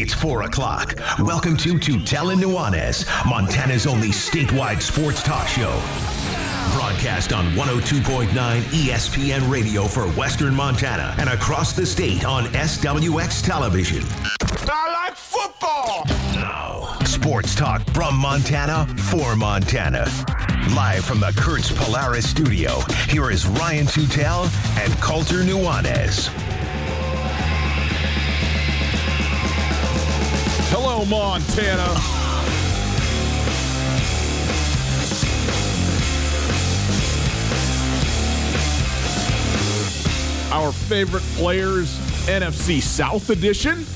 It's 4 o'clock. Welcome to Tutel and Nuanez, Montana's only statewide sports talk show. Broadcast on 102.9 ESPN radio for Western Montana and across the state on SWX television. I like football! Now, sports talk from Montana for Montana. Live from the Kurtz Polaris studio, here is Ryan Tutel and Colter Nuanez. Montana. Our favorite players, NFC South edition.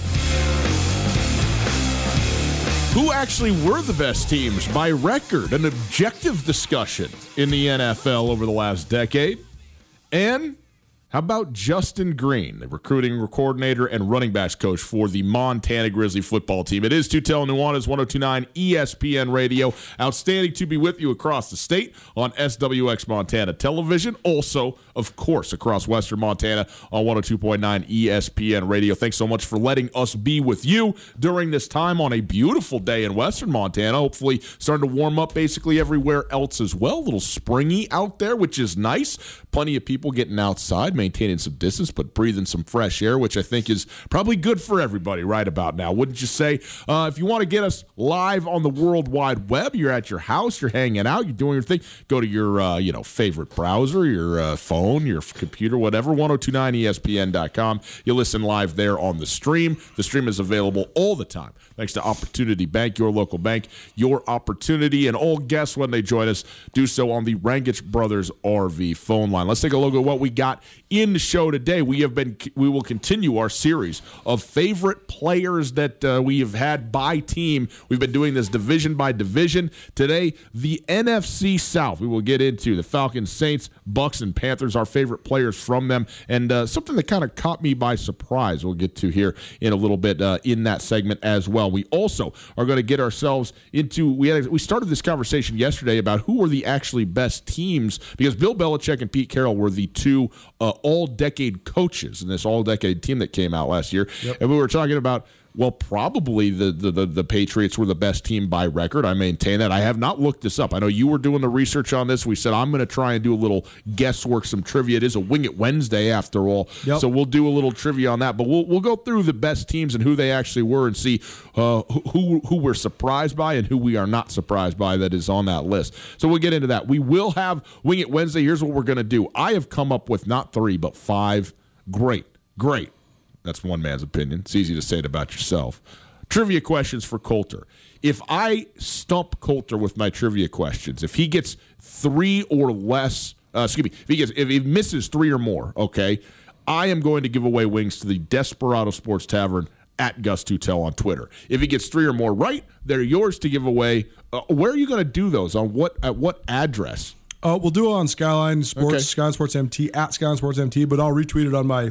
Who actually were the best teams by record? An objective discussion in the NFL over the last decade. And how about Justin Green, the recruiting coordinator and running backs coach for the Montana Grizzly football team? It is Tutel Nuanez 1029 ESPN Radio. Outstanding to be with you across the state on SWX Montana Television. Also, of course, across Western Montana on 102.9 ESPN Radio. Thanks so much for letting us be with you during this time on a beautiful day in Western Montana. Hopefully, starting to warm up basically everywhere else as well. A little springy out there, which is nice. Plenty of people getting outside maintaining some distance, but breathing some fresh air, which I think is probably good for everybody right about now. Wouldn't you say? Uh, if you want to get us live on the World Wide Web, you're at your house, you're hanging out, you're doing your thing, go to your uh, you know favorite browser, your uh, phone, your computer, whatever, 1029ESPN.com. You listen live there on the stream. The stream is available all the time thanks to Opportunity Bank, your local bank, your opportunity. And all guests, when they join us, do so on the Rangich Brothers RV phone line. Let's take a look at what we got in the show today. We have been, we will continue our series of favorite players that uh, we have had by team. We've been doing this division by division. Today, the NFC South. We will get into the Falcons, Saints, Bucks, and Panthers. Our favorite players from them, and uh, something that kind of caught me by surprise. We'll get to here in a little bit uh, in that segment as well. We also are going to get ourselves into we had, we started this conversation yesterday about who were the actually best teams because Bill Belichick and Pete Carroll were the two uh, all-decade coaches in this all-decade team that came out last year, yep. and we were talking about well, probably the, the, the, the, Patriots were the best team by record. I maintain that. I have not looked this up. I know you were doing the research on this. We said I'm going to try and do a little guesswork, some trivia. It is a Wing It Wednesday after all, yep. so we'll do a little trivia on that. But we'll we'll go through the best teams and who they actually were and see uh, who who we're surprised by and who we are not surprised by that is on that list. So we'll get into that. We will have Wing It Wednesday. Here's what we're going to do. I have come up with not three but five great, great that's one man's opinion. It's easy to say it about yourself. Trivia questions for Colter. If I stump Colter with my trivia questions, if he gets three or less, uh, excuse me, if he gets if he misses three or more, okay, I am going to give away wings to the Desperado Sports Tavern at Gus Tutel on Twitter. If he gets three or more right, they're yours to give away. Uh, where are you going to do those? On what at what address? Uh, we'll do it on Skyline Sports, okay. Skyline Sports MT at Skyline Sports MT, but I'll retweet it on my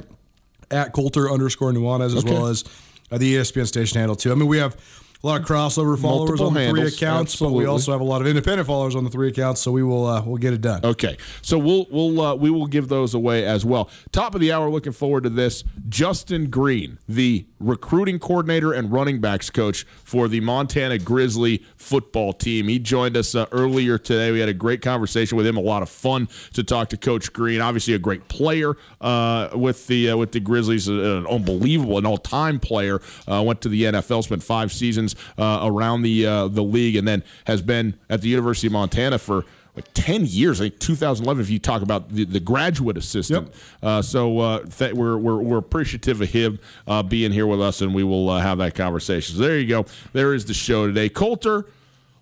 at Colter underscore Nuanez as okay. well as uh, the ESPN station handle too. I mean, we have a lot of crossover followers Multiple on the handles, three accounts, absolutely. but we also have a lot of independent followers on the three accounts. So we will uh, we'll get it done. Okay, so we'll we'll uh, we will give those away as well. Top of the hour, looking forward to this. Justin Green, the recruiting coordinator and running backs coach for the Montana Grizzly football team, he joined us uh, earlier today. We had a great conversation with him. A lot of fun to talk to Coach Green. Obviously, a great player uh, with the uh, with the Grizzlies, an unbelievable, an all time player. Uh, went to the NFL, spent five seasons uh, around the uh, the league, and then has been at the University of Montana for like 10 years, I think 2011, if you talk about the, the graduate assistant. Yep. Uh, so uh, th- we're, we're, we're appreciative of him uh, being here with us, and we will uh, have that conversation. So there you go. There is the show today. Colter,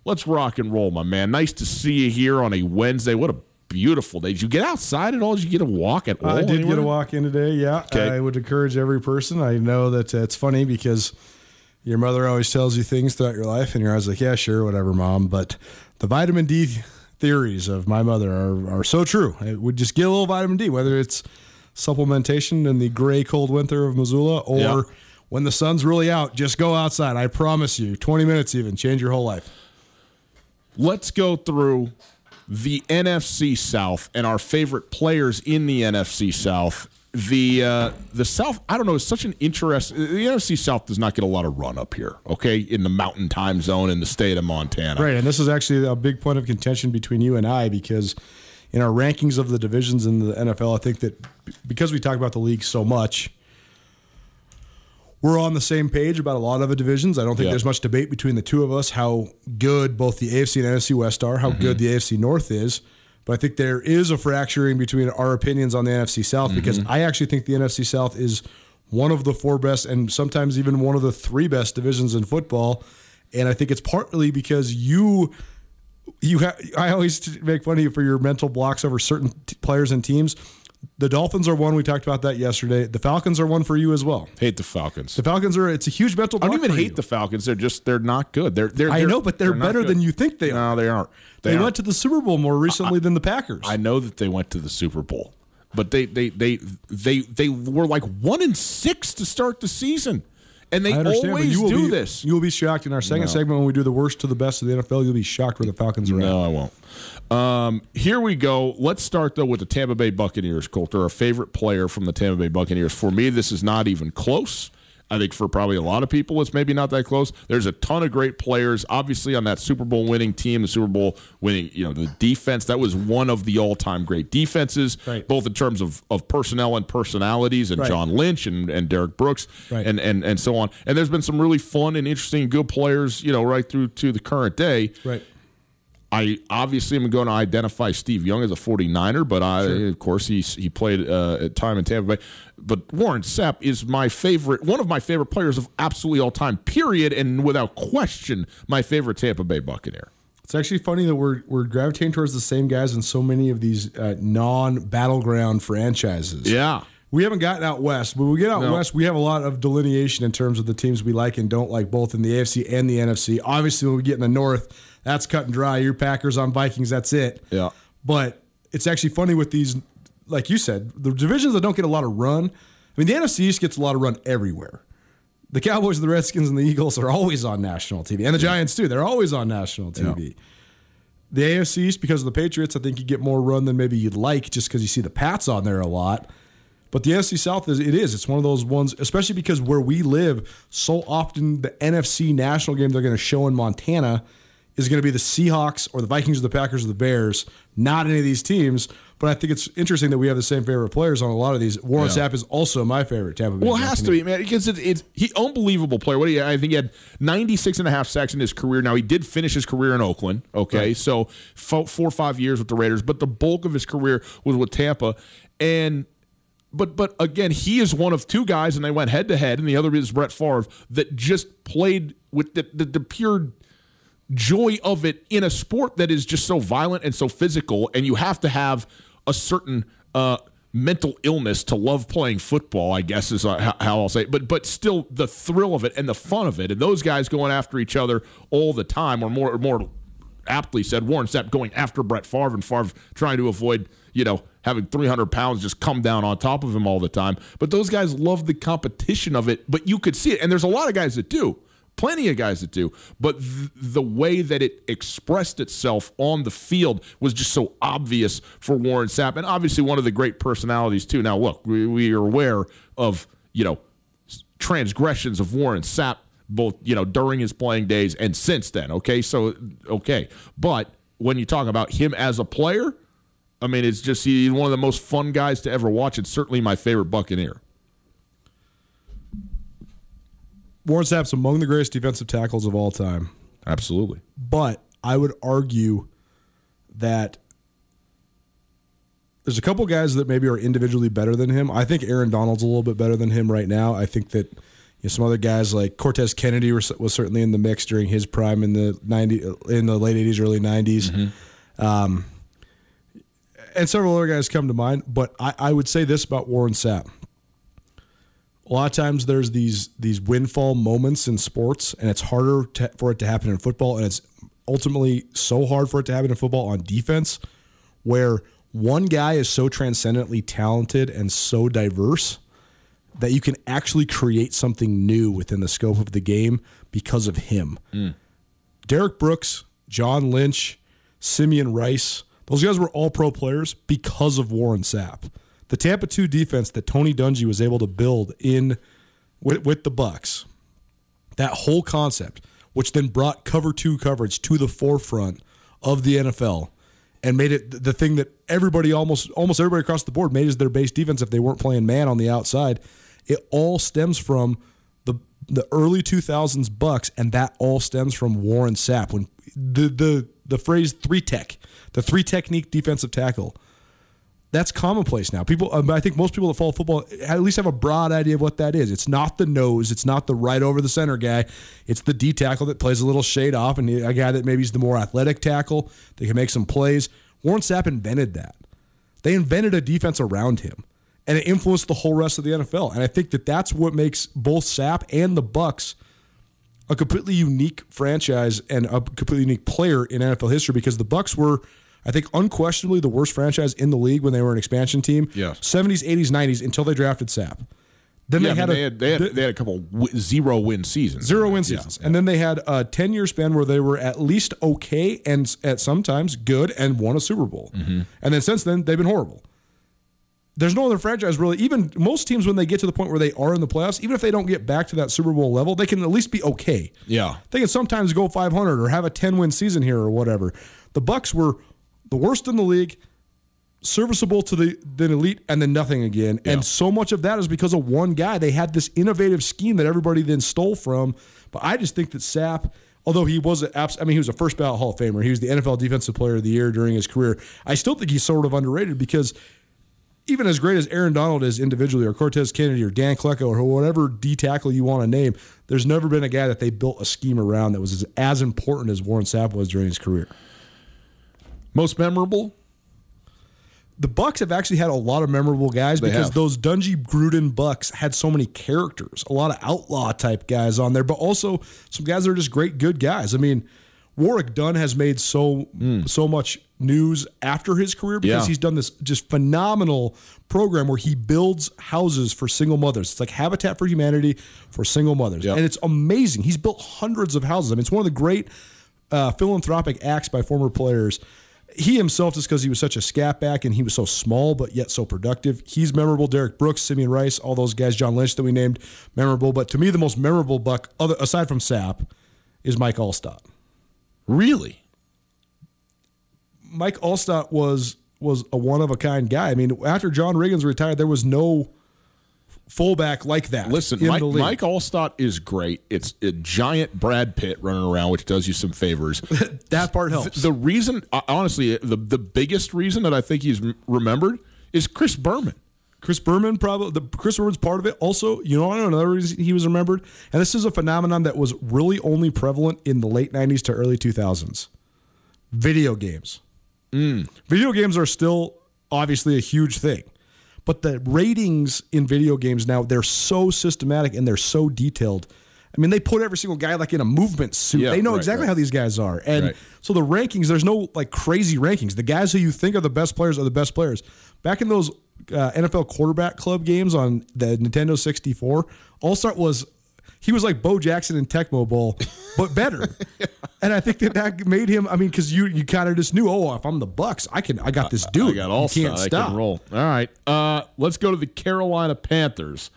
let's rock and roll, my man. Nice to see you here on a Wednesday. What a beautiful day. Did you get outside at all? Did you get a walk at all? I did anywhere? get a walk in today. Yeah, Okay. I would encourage every person. I know that it's funny because your mother always tells you things throughout your life, and you're always like, "Yeah, sure, whatever, mom." But the vitamin D theories of my mother are are so true. It would just get a little vitamin D, whether it's supplementation in the gray cold winter of Missoula or Yeah. when the sun's really out. Just go outside. I promise you, 20 minutes even change your whole life. let's go through the NFC South and our favorite players in the NFC South. The uh, the South, I don't know, is such an interest. The NFC South does not get a lot of run up here, okay, in the Mountain Time Zone in the state of Montana. Right, and this is actually a big point of contention between you and I because in our rankings of the divisions in the NFL, I think that because we talk about the league so much, we're on the same page about a lot of the divisions. I don't think Yeah. there's much debate between the two of us how good both the AFC and NFC West are, how good the AFC North is. But I think there is a fracturing between our opinions on the NFC South mm-hmm. because I actually think the NFC South is one of the four best and sometimes even one of the three best divisions in football. And I think it's partly because you you ha- I always make fun of you for your mental blocks over certain t- players and teams. The Dolphins are one. We talked about that yesterday. The Falcons are one for you as well. Hate the Falcons. The Falcons are. It's a huge mental. I don't even hate you. the Falcons. They're just they're not good. They're they're. I they're- know, but they're, not better than you think they are. No, they aren't. They, aren't. went to the Super Bowl more recently than the Packers. I know that they went to the Super Bowl, but they they they they they were like one and six to start the season, and they always you will do be, this. You will be shocked in our second segment when we do the worst to the best of the NFL. You'll be shocked where the Falcons are at. No, I won't. Um, here we go. Let's start though with the Tampa Bay Buccaneers. Colter, our favorite player from the Tampa Bay Buccaneers. For me, this is not even close. I think for probably a lot of people, it's maybe not that close. There's a ton of great players, obviously on that Super Bowl winning team, the Super Bowl winning, you know, the defense. That was one of the all-time great defenses, Right. both in terms of, of personnel and personalities, and Right. John Lynch and, and Derrick Brooks, Right. and, and and so on. And there's been some really fun and interesting, good players, you know, right through to the current day. Right. I obviously am going to identify Steve Young as a 49er, but I, of course, he he played uh, at time in Tampa Bay. But Warren Sapp is my favorite, one of my favorite players of absolutely all time, period, and without question, my favorite Tampa Bay Buccaneer. It's actually funny that we're we're gravitating towards the same guys in so many of these uh, non-battleground franchises. Yeah. We haven't gotten out west, but when we get out No. west, we have a lot of delineation in terms of the teams we like and don't like, both in the AFC and the NFC. Obviously, when we get in the north, that's cut and dry. Your Packers on Vikings, that's it. Yeah. But it's actually funny with these, like you said, the divisions that don't get a lot of run. I mean, the NFC East gets a lot of run everywhere. The Cowboys, the Redskins, and the Eagles are always on national TV, and the Giants too. They're always on national TV. The AFC East, because of the Patriots, I think you get more run than maybe you'd like, just because you see the Pats on there a lot. But the NFC South is it is. It's one of those ones, especially because where we live, so often the NFC national game they're going to show in Montana is going to be the Seahawks or the Vikings or the Packers or the Bears, not any of these teams. But I think it's interesting that we have the same favorite players on a lot of these. Warren Yeah. Sapp is also my favorite Tampa Bay. Well, it has to be, man, because it, it's he unbelievable player. What do you, I think he had 96 and a half sacks in his career. Now he did finish his career in Oakland. Okay, Right. so four or five years with the Raiders, but the bulk of his career was with Tampa. And but but again, he is one of two guys, and they went head to head, and the other is Brett Favre that just played with the, the, the pure joy of it in a sport that is just so violent and so physical, and you have to have a certain uh, mental illness to love playing football. I guess is uh, how, I'll say, it. but but still the thrill of it and the fun of it, and those guys going after each other all the time, or more more aptly said, Warren Sapp going after Brett Favre and Favre trying to avoid you know having 300 pounds just come down on top of him all the time. But those guys love the competition of it, but you could see it, and there's a lot of guys that do. Plenty of guys that do. But th- the way that it expressed itself on the field was just so obvious for Warren Sapp, and obviously one of the great personalities too. Now, look, we, we are aware of you know transgressions of Warren Sapp both you know during his playing days and since then. Okay, so okay, but when you talk about him as a player, I mean, it's just he's one of the most fun guys to ever watch. It's certainly my favorite Buccaneer. Warren Sapp's among the greatest defensive tackles of all time. Absolutely. But I would argue that there's a couple guys that maybe are individually better than him. I think Aaron Donald's a little bit better than him right now. I think that you know, some other guys like Cortez Kennedy was, was, certainly in the mix during his prime in the 90 in the late 80s early 90s. Mm-hmm. Um, and several other guys come to mind, but I, I would say this about Warren Sapp. A lot of times there's these these windfall moments in sports, and it's harder to, for it to happen in football, and it's ultimately so hard for it to happen in football on defense, where one guy is so transcendently talented and so diverse that you can actually create something new within the scope of the game because of him. Mm. Derrick Brooks, John Lynch, Simeon Rice, those guys were all pro players because of Warren Sapp. The Tampa 2 defense that Tony Dungy was able to build in with, with the Bucks, that whole concept, which then brought cover 2 coverage to the forefront of the NFL and made it the thing that everybody almost almost everybody across the board made as their base defense if they weren't playing man on the outside it all stems from the the early 2000s Bucks, and that all stems from Warren Sapp. When the the the phrase three tech, the three technique defensive tackle, that's commonplace now. People, um, I think most people that follow football at least have a broad idea of what that is. It's not the nose, it's not the right over the center guy. It's the D tackle that plays a little shade off, and a guy that maybe is the more athletic tackle that can make some plays. Warren Sapp invented that. They invented a defense around him and it influenced the whole rest of the NFL. And I think that that's what makes both Sapp and the Bucks a completely unique franchise and a completely unique player in NFL history because the Bucks were I think unquestionably the worst franchise in the league when they were an expansion team. Yes. 70s, 80s, 90s until they drafted Sapp. Then yeah, they, had a, they, had, they, had, they had a couple w- zero win seasons. Zero win seasons. Yeah, and then they had a 10 year span where they were at least okay and at sometimes good and won a Super Bowl. Mm-hmm. And then since then, they've been horrible there's no other franchise really. Even most teams, when they get to the point where they are in the playoffs, even if they don't get back to that Super Bowl level, they can at least be okay. Yeah, they can sometimes go 500 or have a 10 win season here or whatever. The Bucks were the worst in the league, serviceable to the, the elite, and then nothing again. Yeah. And so much of that is because of one guy. They had this innovative scheme that everybody then stole from. But I just think that Sapp although he was a, I mean, he was a first ballot Hall of Famer. He was the NFL Defensive Player of the Year during his career. I still think he's sort of underrated because even as great as Aaron Donald is individually, or Cortez Kennedy, or Dan Klecko, or whatever D tackle you want to name, there's never been a guy that they built a scheme around that was as, as important as Warren Sapp was during his career. Most memorable? The Bucks have actually had a lot of memorable guys they because have. those Dungy Gruden Bucks had so many characters, a lot of outlaw type guys on there, but also some guys that are just great, good guys. I mean, Warrick Dunn has made so mm. so much news after his career because yeah. he's done this just phenomenal program where he builds houses for single mothers. It's like Habitat for Humanity for single mothers, yep. and it's amazing. He's built hundreds of houses. I mean, it's one of the great uh, philanthropic acts by former players. He himself, just because he was such a scat back and he was so small but yet so productive, he's memorable. Derrick Brooks, Simeon Rice, all those guys, John Lynch that we named, memorable. But to me, the most memorable buck, other, aside from Sapp, is Mike Alstott. Really? Mike Alstott was was a one of a kind guy. I mean, after John Riggins retired, there was no fullback like that. Listen, Mike, Mike Alstott is great. It's a giant Brad Pitt running around, which does you some favors. that part helps. The, the, reason, honestly, the the biggest reason that I think he's remembered is Chris Berman. Chris Berman probably the Chris Berman's part of it. Also, you know, another reason he was remembered, and this is a phenomenon that was really only prevalent in the late '90s to early 2000s. Video games. Mm. Video games are still obviously a huge thing, but the ratings in video games now they're so systematic and they're so detailed. I mean, they put every single guy like in a movement suit. Yeah, they know right, exactly right. how these guys are, and right. so the rankings. There's no like crazy rankings. The guys who you think are the best players are the best players. Back in those uh, NFL quarterback club games on the Nintendo 64, Alstott was he was like Bo Jackson in Tecmo Bowl, but better. and I think that that made him. I mean, because you you kind of just knew, oh, if I'm the Bucks, I can I got this dude. I got all can't stop. I can roll. All right, uh, let's go to the Carolina Panthers.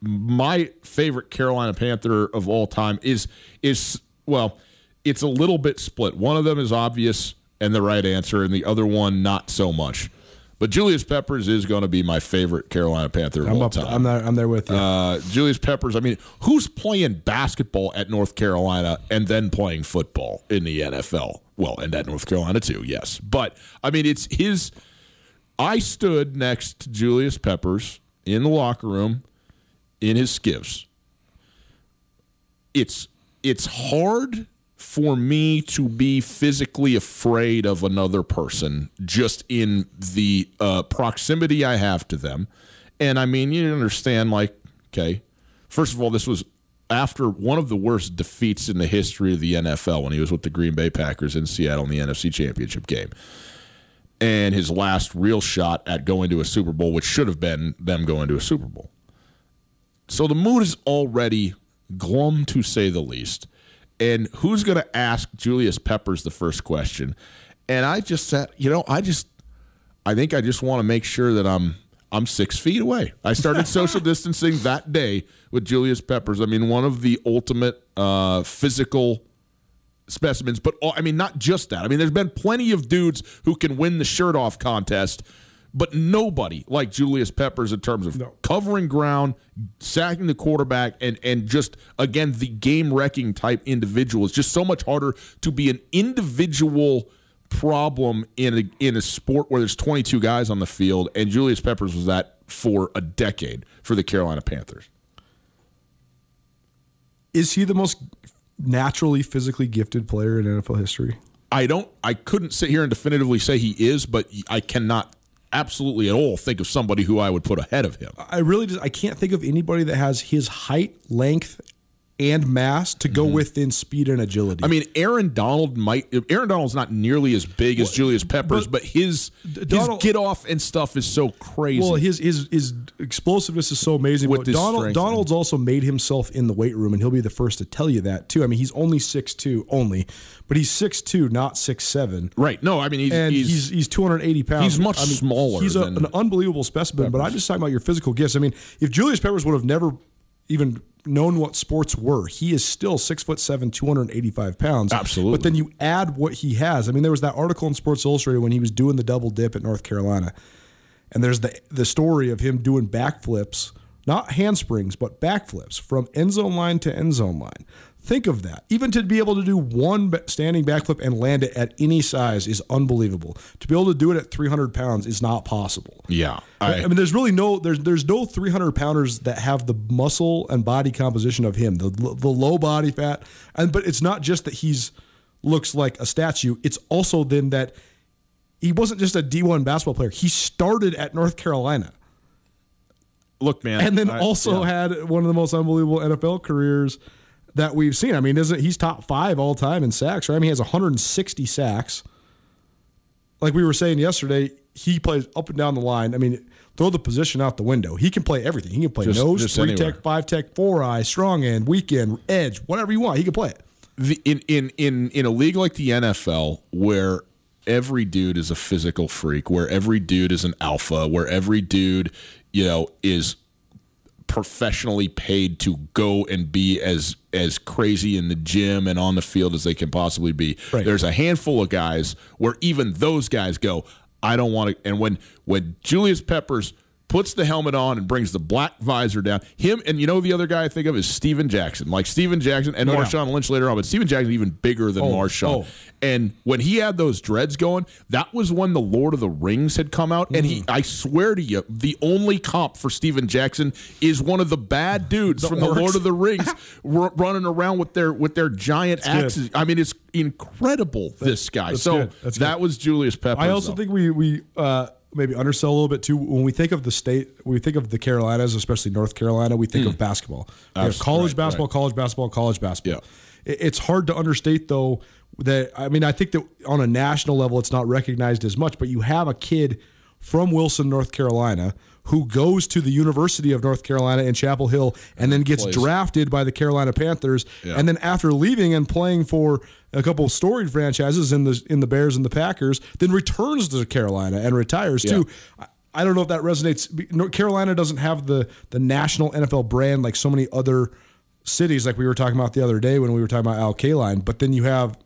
My favorite Carolina Panther of all time is is well, it's a little bit split. One of them is obvious and the right answer, and the other one not so much. But Julius Peppers is going to be my favorite Carolina Panther of I'm all up, time. I'm there, I'm there with you. Uh, Julius Peppers. I mean, who's playing basketball at North Carolina and then playing football in the NFL? Well, and at North Carolina too, yes. But I mean, it's his. I stood next to Julius Peppers in the locker room in his skivs. It's it's hard for me to be physically afraid of another person just in the uh, proximity I have to them. And I mean, you understand, like, okay, first of all, this was after one of the worst defeats in the history of the NFL when he was with the Green Bay Packers in Seattle in the NFC Championship game. And his last real shot at going to a Super Bowl, which should have been them going to a Super Bowl. So the mood is already glum to say the least and who's going to ask Julius Peppers the first question? And I just said, you know, I just, I think I just want to make sure that I'm, I'm six feet away. I started social distancing that day with Julius Peppers. I mean, one of the ultimate uh, physical specimens, but I mean, not just that. I mean, there's been plenty of dudes who can win the shirt off contest but nobody like Julius Peppers in terms of no. covering ground, sacking the quarterback, and and just again the game wrecking type individual. It's just so much harder to be an individual problem in a in a sport where there's 22 guys on the field, and Julius Peppers was that for a decade for the Carolina Panthers. Is he the most naturally physically gifted player in NFL history? I don't. I couldn't sit here and definitively say he is, but I cannot absolutely at all think of somebody who I would put ahead of him. I really just I can't think of anybody that has his height, length, and mass to go mm-hmm. within speed and agility. I mean, Aaron Donald might. Aaron Donald's not nearly as big as Julius Peppers, but, but his Donald, his get off and stuff is so crazy. Well, his his his explosiveness is so amazing. With Donald, Donald's also made himself in the weight room, and he'll be the first to tell you that too. I mean, he's only six two only, but he's six two, not six seven. Right. No, I mean he's and he's, he's, he's 280 pounds. He's much I mean, smaller. He's a, an unbelievable specimen. Peppers. But I'm just talking about your physical gifts. I mean, if Julius Peppers would have never even known what sports were. He is still six foot seven, 285 pounds. Absolutely. But then you add what he has. I mean, there was that article in Sports Illustrated when he was doing the double dip at North Carolina. And there's the the story of him doing backflips, not handsprings, but backflips from end zone line to end zone line. Think of that. Even to be able to do one standing backflip and land it at any size is unbelievable. To be able to do it at 300 pounds is not possible. Yeah, I, I mean, there's really no there's there's no 300 pounders that have the muscle and body composition of him. The the low body fat, and but it's not just that he's looks like a statue. It's also then that he wasn't just a D1 basketball player. He started at North Carolina. Look, man, and then I, also yeah. had one of the most unbelievable NFL careers that we've seen. I mean, isn't he's top five all time in sacks, right? I mean, he has 160 sacks. Like we were saying yesterday, he plays up and down the line. I mean, throw the position out the window. He can play everything. He can play just, nose, just three anywhere. tech, five tech, four eye, strong end, weak end, edge, whatever you want. He can play it. The, in in in in a league like the NFL, where every dude is a physical freak, where every dude is an alpha, where every dude, you know, is professionally paid to go and be as as crazy in the gym and on the field as they can possibly be. Right. There's a handful of guys where even those guys go, I don't want to. And when when Julius Peppers puts the helmet on and brings the black visor down. Him and you know the other guy I think of is Steven Jackson. Like Steven Jackson and no, Marshawn. Lynch later on, but Steven Jackson even bigger than oh, Marshawn. Oh. And when he had those dreads going, that was when the Lord of the Rings had come out. Mm. And he, mm. I swear to you, the only comp for Steven Jackson is one of the bad dudes the from orcs. the Lord of the Rings r- running around with their with their giant That's axes. Good. I mean, it's incredible. this guy. so that was Julius Peppers. I also though. think we we. Uh, maybe undersell a little bit too. When we think of the state, when we think of the Carolinas, especially North Carolina. We think mm. of basketball. college right, basketball, right. college basketball, college basketball. Yeah. It's hard to understate though that I mean I think that on a national level it's not recognized as much, but you have a kid from Wilson, North Carolina, who goes to the University of North Carolina in Chapel Hill and then gets drafted by the Carolina Panthers. Yeah. And then after leaving and playing for a couple of storied franchises in the in the Bears and the Packers, then returns to Carolina and retires yeah. too. I don't know if that resonates. Carolina doesn't have the the national NFL brand like so many other cities, like we were talking about the other day when we were talking about Al Kaline. But then you have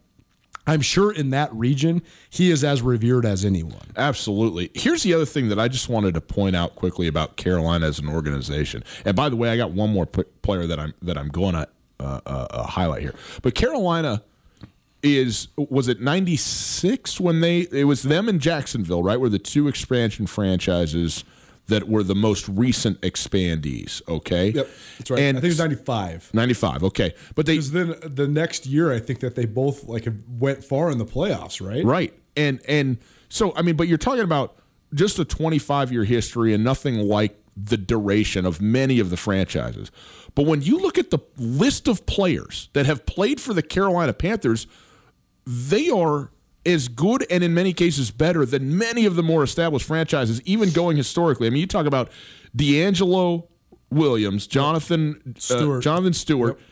I'm sure in that region, he is as revered as anyone. Absolutely. Here's the other thing that I just wanted to point out quickly about Carolina as an organization. And by the way, I got one more p- player that I'm that I'm going to uh, uh, uh, highlight here. But Carolina is was it 96 when they it was them and Jacksonville, right? Were the two expansion franchises that were the most recent expandees. Okay. Yep, that's right. And I think it was ninety five. Ninety five. Okay, but they because then the next year I think that they both like went far in the playoffs, right? Right. And and so I mean, but you're talking about just a twenty five year history and nothing like the duration of many of the franchises. But when you look at the list of players that have played for the Carolina Panthers, they are is good and in many cases better than many of the more established franchises, even going historically. I mean, you talk about DeAngelo Williams, Jonathan uh, Stewart, uh, Jonathan Stewart, yep.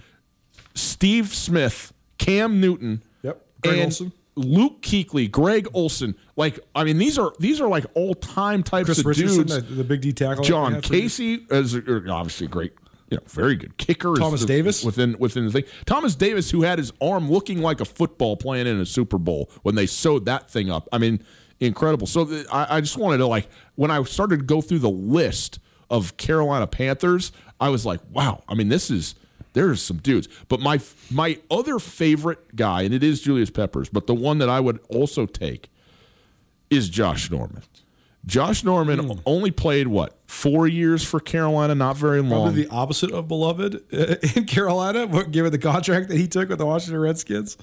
Steve Smith, Cam Newton, yep, Greg and Olsen. Luke Kuechly, Greg Olsen. Like, I mean, these are these are like all time types Chris of Richardson, dudes. The, the big D tackle. John Kasay is obviously great you know, very good kicker. Thomas Davis within within the thing. Thomas Davis, who had his arm looking like a football playing in a Super Bowl when they sewed that thing up. I mean, incredible. So th- I, I just wanted to like when I started to go through the list of Carolina Panthers, I was like, wow. I mean, this is there's some dudes. But my my other favorite guy, and it is Julius Peppers, but the one that I would also take is Josh Norman. Josh Norman mm. only played what four years for Carolina, not very long. Probably the opposite of beloved in Carolina, given the contract that he took with the Washington Redskins.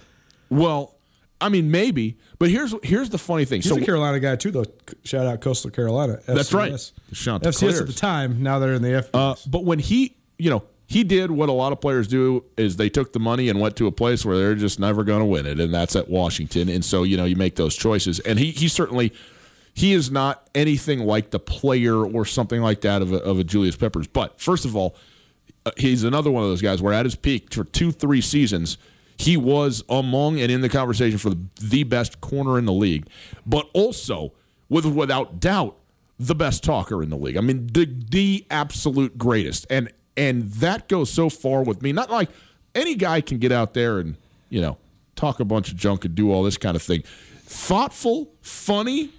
Well, I mean, maybe, but here's here's the funny thing. He's so, a Carolina guy too, though. Shout out Coastal Carolina. FCS. That's right. FCS at the time. Now they're in the FBS. Uh, but when he, you know, he did what a lot of players do is they took the money and went to a place where they're just never going to win it, and that's at Washington. And so you know you make those choices, and he he certainly he is not anything like the player or something like that of a, of a Julius Peppers. But first of all, uh, he's another one of those guys where at his peak for two, three seasons, he was among and in the conversation for the, the best corner in the league, but also with without doubt the best talker in the league. I mean, the the absolute greatest, and and that goes so far with me. Not like any guy can get out there and you know talk a bunch of junk and do all this kind of thing. Thoughtful, funny,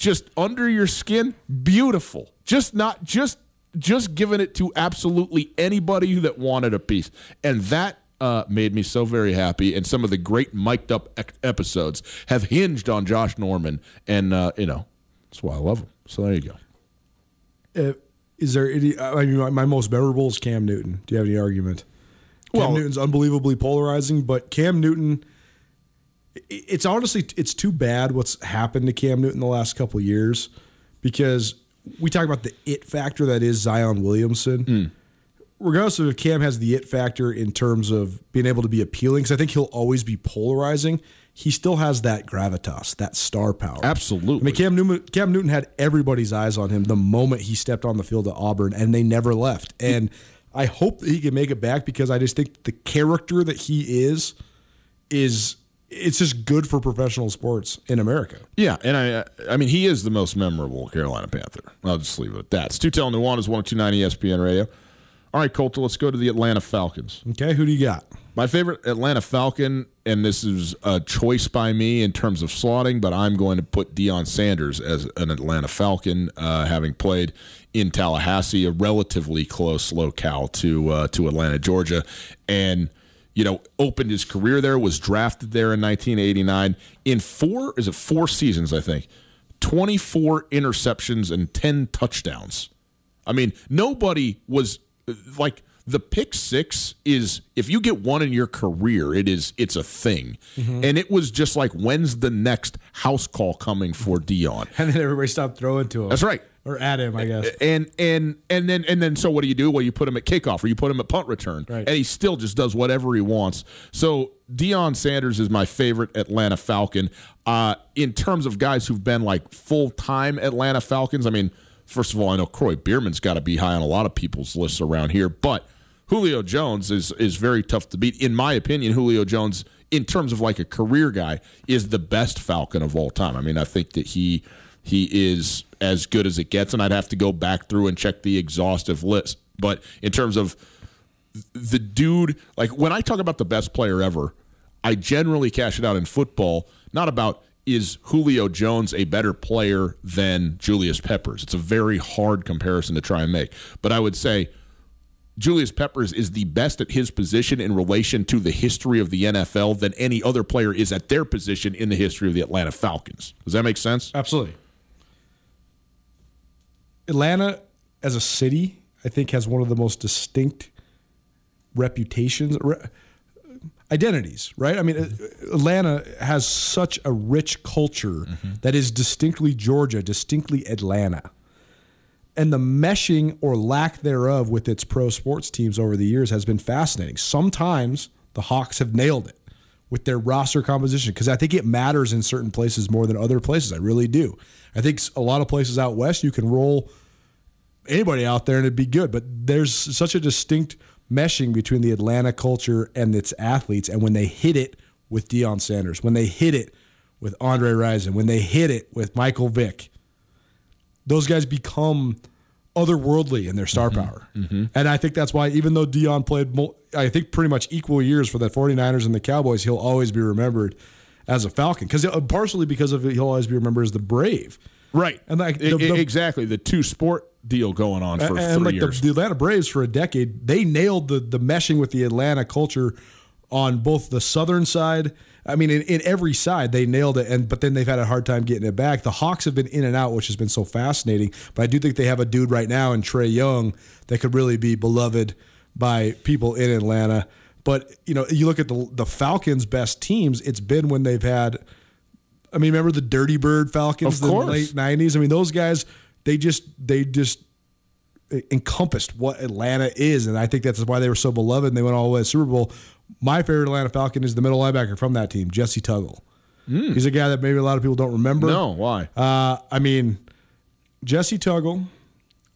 just under your skin, beautiful. Just not just just giving it to absolutely anybody that wanted a piece, and that uh, made me so very happy. And some of the great mic'd up episodes have hinged on Josh Norman, and uh, you know that's why I love him. So there you go. Uh, is there any? I mean, my most memorable is Cam Newton. Do you have any argument? Cam well, Newton's unbelievably polarizing, but Cam Newton it's honestly it's too bad what's happened to Cam Newton the last couple years because we talk about the it factor that is Zion Williamson. Mm. Regardless of if Cam has the it factor in terms of being able to be appealing, because I think he'll always be polarizing. He still has that gravitas, that star power. Absolutely. I mean, Cam Newton, Cam Newton had everybody's eyes on him the moment he stepped on the field at Auburn, and they never left. And I hope that he can make it back because I just think the character that he is is it's just good for professional sports in America. Yeah, and I I mean he is the most memorable Carolina Panther. I'll just leave it at that. Stu Tell Nuanez 1029 ESPN Radio. All right, Colter, let's go to the Atlanta Falcons. Okay, who do you got? My favorite Atlanta Falcon, and this is a choice by me in terms of slotting, but I'm going to put Deion Sanders as an Atlanta Falcon, uh, having played in Tallahassee, a relatively close locale to uh, to Atlanta, Georgia, and you know, opened his career there, was drafted there in 1989. In four, is it four seasons, I think, 24 interceptions and 10 touchdowns. I mean, nobody was like the pick six is if you get one in your career, it is it's a thing. Mm-hmm. And it was just like when's the next house call coming for Deion? And then everybody stopped throwing to him. That's right. Or at him, I guess. And and and then and then so what do you do? Well, you put him at kickoff or you put him at punt return, right. and he still just does whatever he wants. So Deion Sanders is my favorite Atlanta Falcon. Uh, in terms of guys who've been like full time Atlanta Falcons, I mean, first of all, I know Kroy Biermann's got to be high on a lot of people's lists around here, but Julio Jones is is very tough to beat. In my opinion, Julio Jones, in terms of like a career guy, is the best Falcon of all time. I mean, I think that he he is as good as it gets, and I'd have to go back through and check the exhaustive list. But in terms of the dude, like when I talk about the best player ever, I generally cash it out in football, not about is Julio Jones a better player than Julius Peppers. It's a very hard comparison to try and make. But I would say Julius Peppers is the best at his position in relation to the history of the NFL than any other player is at their position in the history of the Atlanta Falcons. Does that make sense? Absolutely. Atlanta as a city, I think, has one of the most distinct reputations, re- identities, right? I mean, Atlanta has such a rich culture mm-hmm. that is distinctly Georgia, distinctly Atlanta. And the meshing or lack thereof with its pro sports teams over the years has been fascinating. Sometimes the Hawks have nailed it with their roster composition because I think it matters in certain places more than other places. I really do. I think a lot of places out west you can roll anybody out there and it'd be good. But there's such a distinct meshing between the Atlanta culture and its athletes. And when they hit it with Deion Sanders, when they hit it with Andre Rison, when they hit it with Michael Vick, those guys become otherworldly in their star mm-hmm. power. Mm-hmm. And I think that's why, even though Deion played, I think, pretty much equal years for the 49ers and the Cowboys, he'll always be remembered as a Falcon. Because uh, partially because of it, he'll always be remembered as the Brave. Right. And like the, the, exactly the two sport deal going on for and, three like years. The, the Atlanta Braves for a decade, they nailed the the meshing with the Atlanta culture on both the southern side. I mean, in, in every side they nailed it, and but then they've had a hard time getting it back. The Hawks have been in and out, which has been so fascinating. But I do think they have a dude right now in Trae Young that could really be beloved by people in Atlanta. But you know, you look at the the Falcons' best teams. It's been when they've had. I mean, remember the Dirty Bird Falcons in the late '90s? I mean, those guys they just they just encompassed what Atlanta is, and I think that's why they were so beloved. and They went all the way to the Super Bowl. My favorite Atlanta Falcon is the middle linebacker from that team, Jessie Tuggle. Mm. He's a guy that maybe a lot of people don't remember. No, why? Uh, I mean, Jessie Tuggle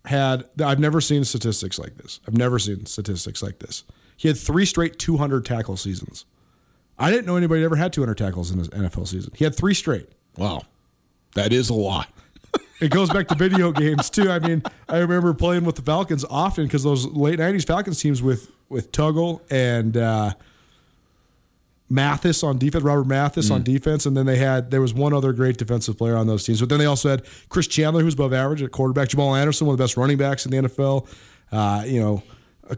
had. I've never seen statistics like this. I've never seen statistics like this. He had three straight 200 tackle seasons. I didn't know anybody ever had 200 tackles in his NFL season. He had three straight. Wow, that is a lot it goes back to video games too. I mean, I remember playing with the Falcons often because those late '90s Falcons teams with with Tuggle and uh, Mathis on defense, Robert Mathis mm. on defense, and then they had there was one other great defensive player on those teams. But then they also had Chris Chandler, who's above average at quarterback, Jamal Anderson, one of the best running backs in the NFL. Uh, you know, a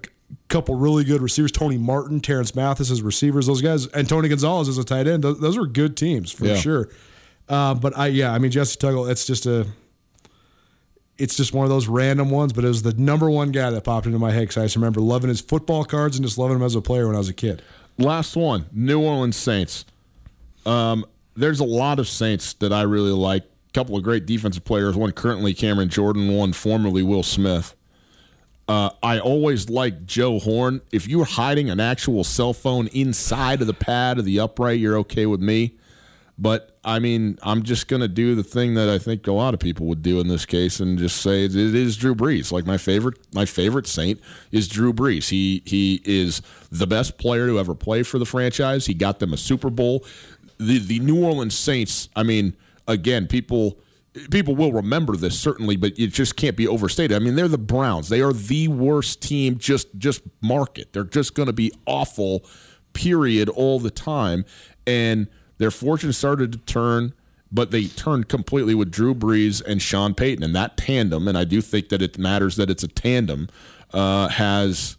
couple really good receivers, Tony Martin, Terance Mathis as receivers. Those guys, and Tony Gonzalez as a tight end. Those, those were good teams for yeah. sure. Uh, but I, yeah, I mean Jessie Tuggle. It's just a it's just one of those random ones, but it was the number one guy that popped into my head because I just remember loving his football cards and just loving him as a player when I was a kid. Last one New Orleans Saints. Um, there's a lot of Saints that I really like. A couple of great defensive players, one currently Cameron Jordan, one formerly Will Smith. Uh, I always like Joe Horn. If you're hiding an actual cell phone inside of the pad of the upright, you're okay with me. But I mean, I'm just going to do the thing that I think a lot of people would do in this case, and just say it is Drew Brees. Like my favorite, my favorite Saint is Drew Brees. He he is the best player to ever play for the franchise. He got them a Super Bowl. The the New Orleans Saints. I mean, again, people people will remember this certainly, but it just can't be overstated. I mean, they're the Browns. They are the worst team. Just just market. They're just going to be awful. Period. All the time. And their fortune started to turn, but they turned completely with Drew Brees and Sean Payton. And that tandem, and I do think that it matters that it's a tandem, uh, has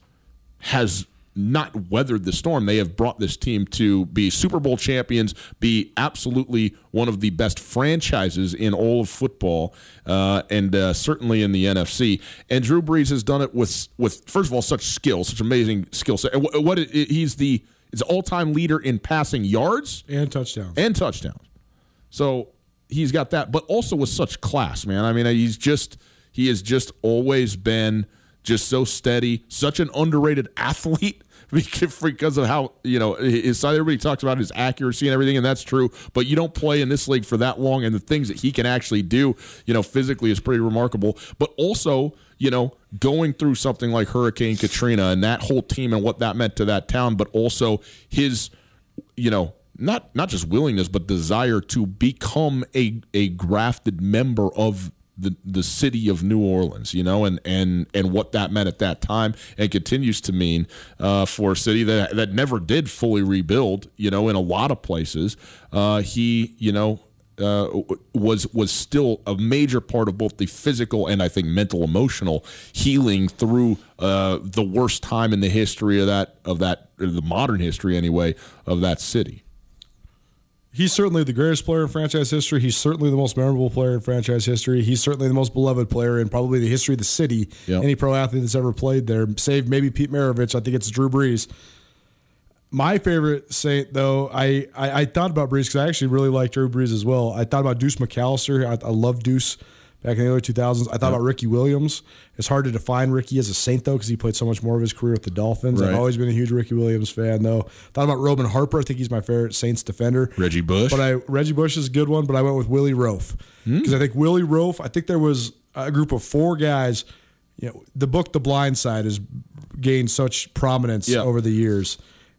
has not weathered the storm. They have brought this team to be Super Bowl champions, be absolutely one of the best franchises in all of football, uh, and uh, certainly in the NFC. And Drew Brees has done it with with first of all such skill, such amazing skill set. What, what he's the is all-time leader in passing yards and touchdowns. And touchdowns. So he's got that, but also with such class, man. I mean, he's just He has just always been just so steady, such an underrated athlete because of how you know his side. Everybody talks about his accuracy and everything, and that's true. But you don't play in this league for that long, and the things that he can actually do, you know, physically is pretty remarkable. But also, you know, going through something like Hurricane Katrina and that whole team and what that meant to that town, but also his, you know, not not just willingness but desire to become a a grafted member of the the city of New Orleans, you know, and and and what that meant at that time, and continues to mean uh, for a city that that never did fully rebuild, you know, in a lot of places. Uh, he, you know. Uh, was was still a major part of both the physical and I think mental emotional healing through uh, the worst time in the history of that of that the modern history anyway of that city he's certainly the greatest player in franchise history. He's certainly the most memorable player in franchise history. He's certainly the most beloved player in probably the history of the city. Yep. Any pro athlete that's ever played there, save maybe Pete Maravich. I think it's Drew Brees. My favorite Saint, though, I, I, I thought about Brees because I actually really liked Drew Brees as well. I thought about Deuce McAllister. I, I love Deuce back in the early 2000s. I thought about Ricky Williams. It's hard to define Ricky as a Saint, though, because he played so much more of his career with the Dolphins. Right. I've always been a huge Ricky Williams fan, though. Thought about Roman Harper. I think he's my favorite Saints defender. Reggie Bush. But I Reggie Bush is a good one, but I went with Willie Roaf. Because hmm? I think Willie Roaf, I think there was a group of four guys. You know, the book The Blind Side has gained such prominence over the years.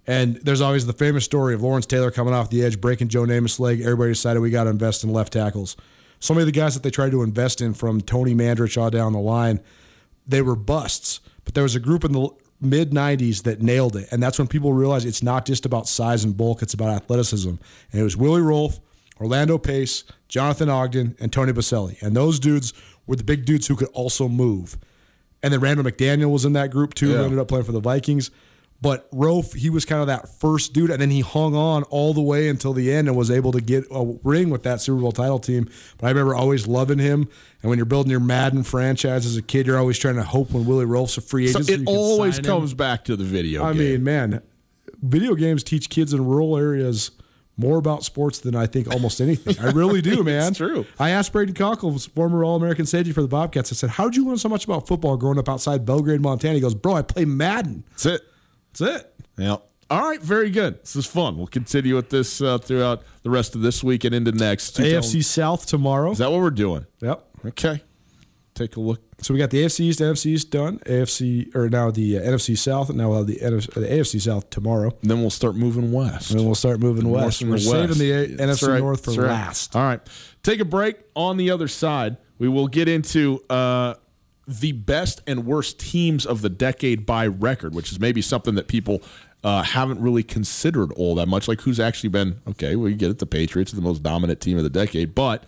And there's always the famous story of Lawrence Taylor coming off the edge, breaking Joe Namath's leg. Everybody decided we got to invest in left tackles so many of the guys that they tried to invest in from Tony Mandarich down the line, they were busts. But there was a group in the mid 90s that nailed it. And that's when people realized it's not just about size and bulk, it's about athleticism. And it was Willie Roaf, Orlando Pace, Jonathan Ogden, and Tony Boselli. And those dudes were the big dudes who could also move. And then Randall McDaniel was in that group too, yeah. who ended up playing for the Vikings. But Roaf, he was kind of that first dude, and then he hung on all the way until the end and was able to get a ring with that Super Bowl title team. But I remember always loving him. And when you're building your Madden franchise as a kid, you're always trying to hope when Willie Roaf's a free agent. So it always comes him. back to the video. I game. mean, man, video games teach kids in rural areas more about sports than I think almost anything. I really do, man. it's true. I asked Braden Cockle, former All American safety for the Bobcats. I said, "How did you learn so much about football growing up outside Belgrade, Montana?" He goes, "Bro, I play Madden." That's it. That's it. Yeah. All right, very good. This is fun. We'll continue with this uh, throughout the rest of this week and into next. AFC South tomorrow. Is that what we're doing? Yep. Okay. Take a look. So we got the AFC East, NFC East done. AFC or now the uh, NFC South, and now we'll have the, NFC, the AFC South tomorrow. And then we'll start moving west. And then we'll start moving west. We're west. saving the a- NFC right. North for That's last. Right. All right. Take a break. On the other side, we will get into. Uh, the best and worst teams of the decade by record, which is maybe something that people uh, haven't really considered all that much. Like who's actually been okay? Well, you get it. The Patriots are the most dominant team of the decade, but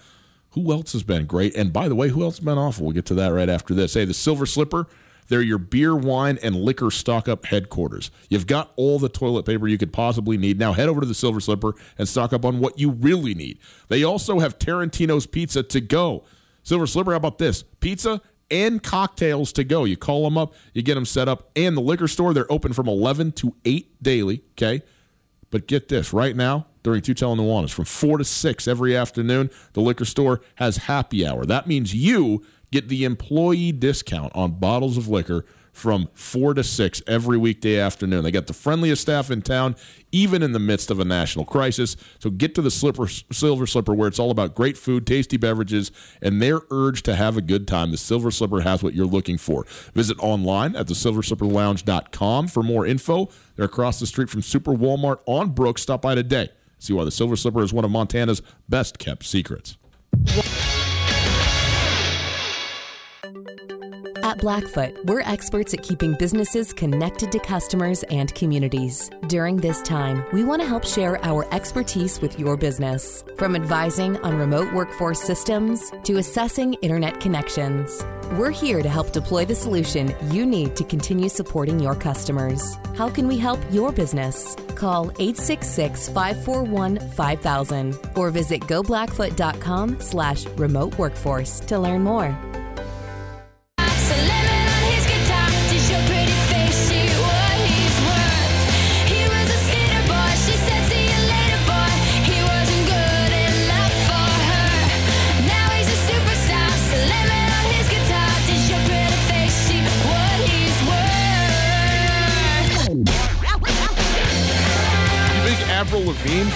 who else has been great? And by the way, who else has been awful? We'll get to that right after this. Hey, the Silver Slipper. They're your beer, wine, and liquor stock up headquarters. You've got all the toilet paper you could possibly need. Now head over to the Silver Slipper and stock up on what you really need. They also have Tarantino's Pizza to go. Silver Slipper, how about this? Pizza and cocktails to go. You call them up, you get them set up. And the liquor store, they're open from 11 to 8 daily, okay? But get this, right now, during Tutel and Nuanez, from 4 to 6 every afternoon, the liquor store has happy hour. That means you get the employee discount on bottles of liquor from 4 to 6 every weekday afternoon. They got the friendliest staff in town, even in the midst of a national crisis. So get to the Slipper, Silver Slipper where it's all about great food, tasty beverages, and their urge to have a good time. The Silver Slipper has what you're looking for. Visit online at thesilverslipperlounge.com for more info. They're across the street from Super Walmart on Brooks. Stop by today. See why the Silver Slipper is one of Montana's best kept secrets. At Blackfoot, we're experts at keeping businesses connected to customers and communities. During this time, we want to help share our expertise with your business. From advising on remote workforce systems to assessing internet connections, we're here to help deploy the solution you need to continue supporting your customers. How can we help your business? Call 866-541-5000 or visit goblackfoot.com slash remote workforce to learn more.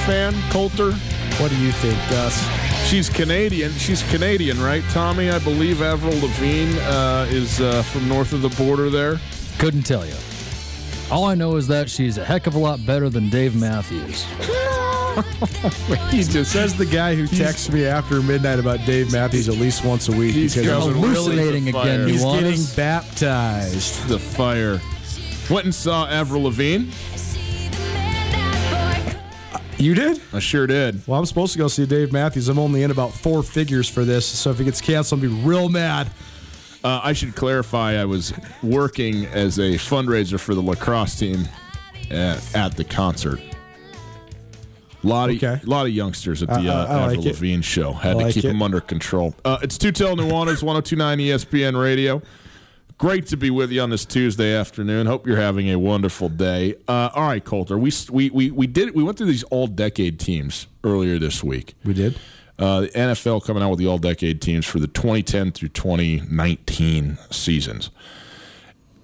One, Colter? What do you think, Gus? She's Canadian. She's Canadian, right? Tommy, I believe Avril Lavigne uh, is uh, from north of the border there. Couldn't tell you. All I know is that she's a heck of a lot better than Dave Matthews. he just says the guy who texts me after midnight about Dave Matthews at least once a week. He's hallucinating really again. He's getting baptized. The fire. Went and saw Avril Lavigne. You did? I sure did. Well, I'm supposed to go see Dave Matthews. I'm only in about four figures for this, so if it gets canceled, I'll be real mad. Uh, I should clarify I was working as a fundraiser for the lacrosse team at, at the concert. A lot of okay. lot of youngsters at the uh, uh, Avril like Lavigne show had like to keep it. them under control. Uh, it's Tutel Nuanez, 1029 ESPN Radio. Great to be with you on this Tuesday afternoon. Hope you're having a wonderful day. Uh, all right, Colter. We, we we we did we went through these all decade teams earlier this week. We did. Uh, the NFL coming out with the all decade teams for the 2010 through 2019 seasons